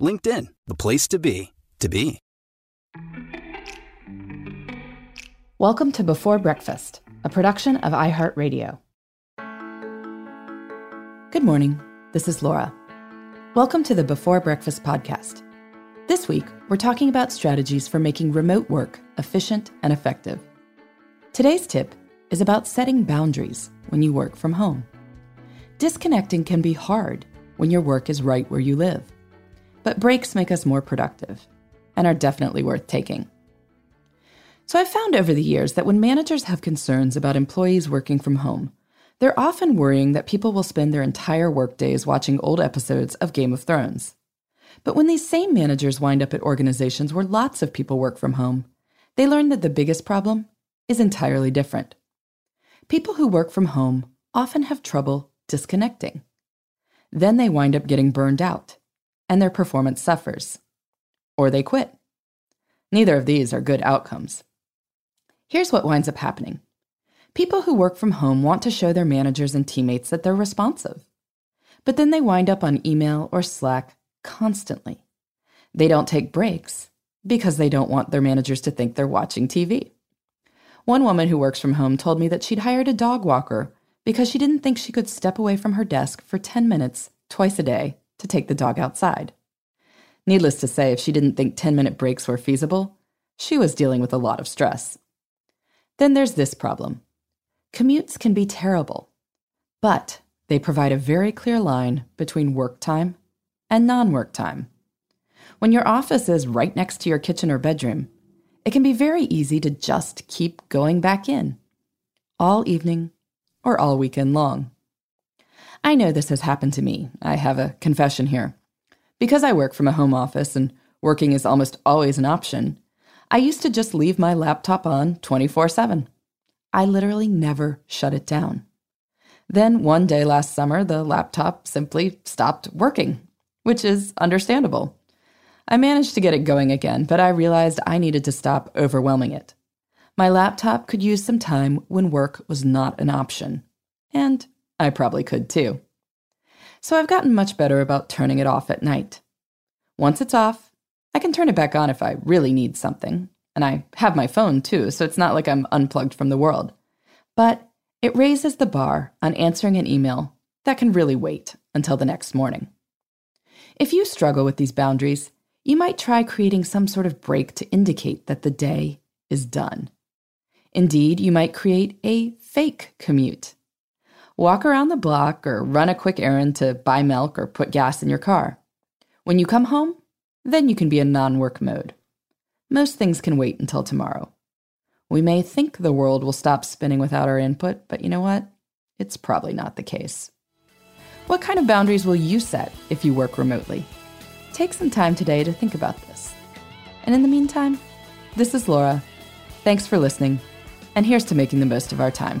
LinkedIn, the place to be, to be. Welcome to Before Breakfast, a production of iHeartRadio. Good morning. This is Laura. Welcome to the Before Breakfast podcast. This week, we're talking about strategies for making remote work efficient and effective. Today's tip is about setting boundaries when you work from home. Disconnecting can be hard when your work is right where you live, but breaks make us more productive and are definitely worth taking. So I've found over the years that when managers have concerns about employees working from home, they're often worrying that people will spend their entire workdays watching old episodes of Game of Thrones. But when these same managers wind up at organizations where lots of people work from home, they learn that the biggest problem is entirely different. People who work from home often have trouble disconnecting. Then they wind up getting burned out, and their performance suffers. Or they quit. Neither of these are good outcomes. Here's what winds up happening people who work from home want to show their managers and teammates that they're responsive. But then they wind up on email or Slack constantly. They don't take breaks because they don't want their managers to think they're watching TV. One woman who works from home told me that she'd hired a dog walker because she didn't think she could step away from her desk for 10 minutes twice a day to take the dog outside. Needless to say, if she didn't think 10 minute breaks were feasible, she was dealing with a lot of stress. Then there's this problem commutes can be terrible, but they provide a very clear line between work time and non work time. When your office is right next to your kitchen or bedroom, it can be very easy to just keep going back in all evening or all weekend long. I know this has happened to me. I have a confession here. Because I work from a home office and working is almost always an option, I used to just leave my laptop on 24 7. I literally never shut it down. Then one day last summer, the laptop simply stopped working, which is understandable. I managed to get it going again, but I realized I needed to stop overwhelming it. My laptop could use some time when work was not an option. And I probably could too. So I've gotten much better about turning it off at night. Once it's off, I can turn it back on if I really need something. And I have my phone too, so it's not like I'm unplugged from the world. But it raises the bar on answering an email that can really wait until the next morning. If you struggle with these boundaries, you might try creating some sort of break to indicate that the day is done. Indeed, you might create a fake commute. Walk around the block or run a quick errand to buy milk or put gas in your car. When you come home, then you can be in non work mode. Most things can wait until tomorrow. We may think the world will stop spinning without our input, but you know what? It's probably not the case. What kind of boundaries will you set if you work remotely? Take some time today to think about this. And in the meantime, this is Laura. Thanks for listening, and here's to making the most of our time.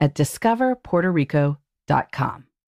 at discoverpuertorico.com.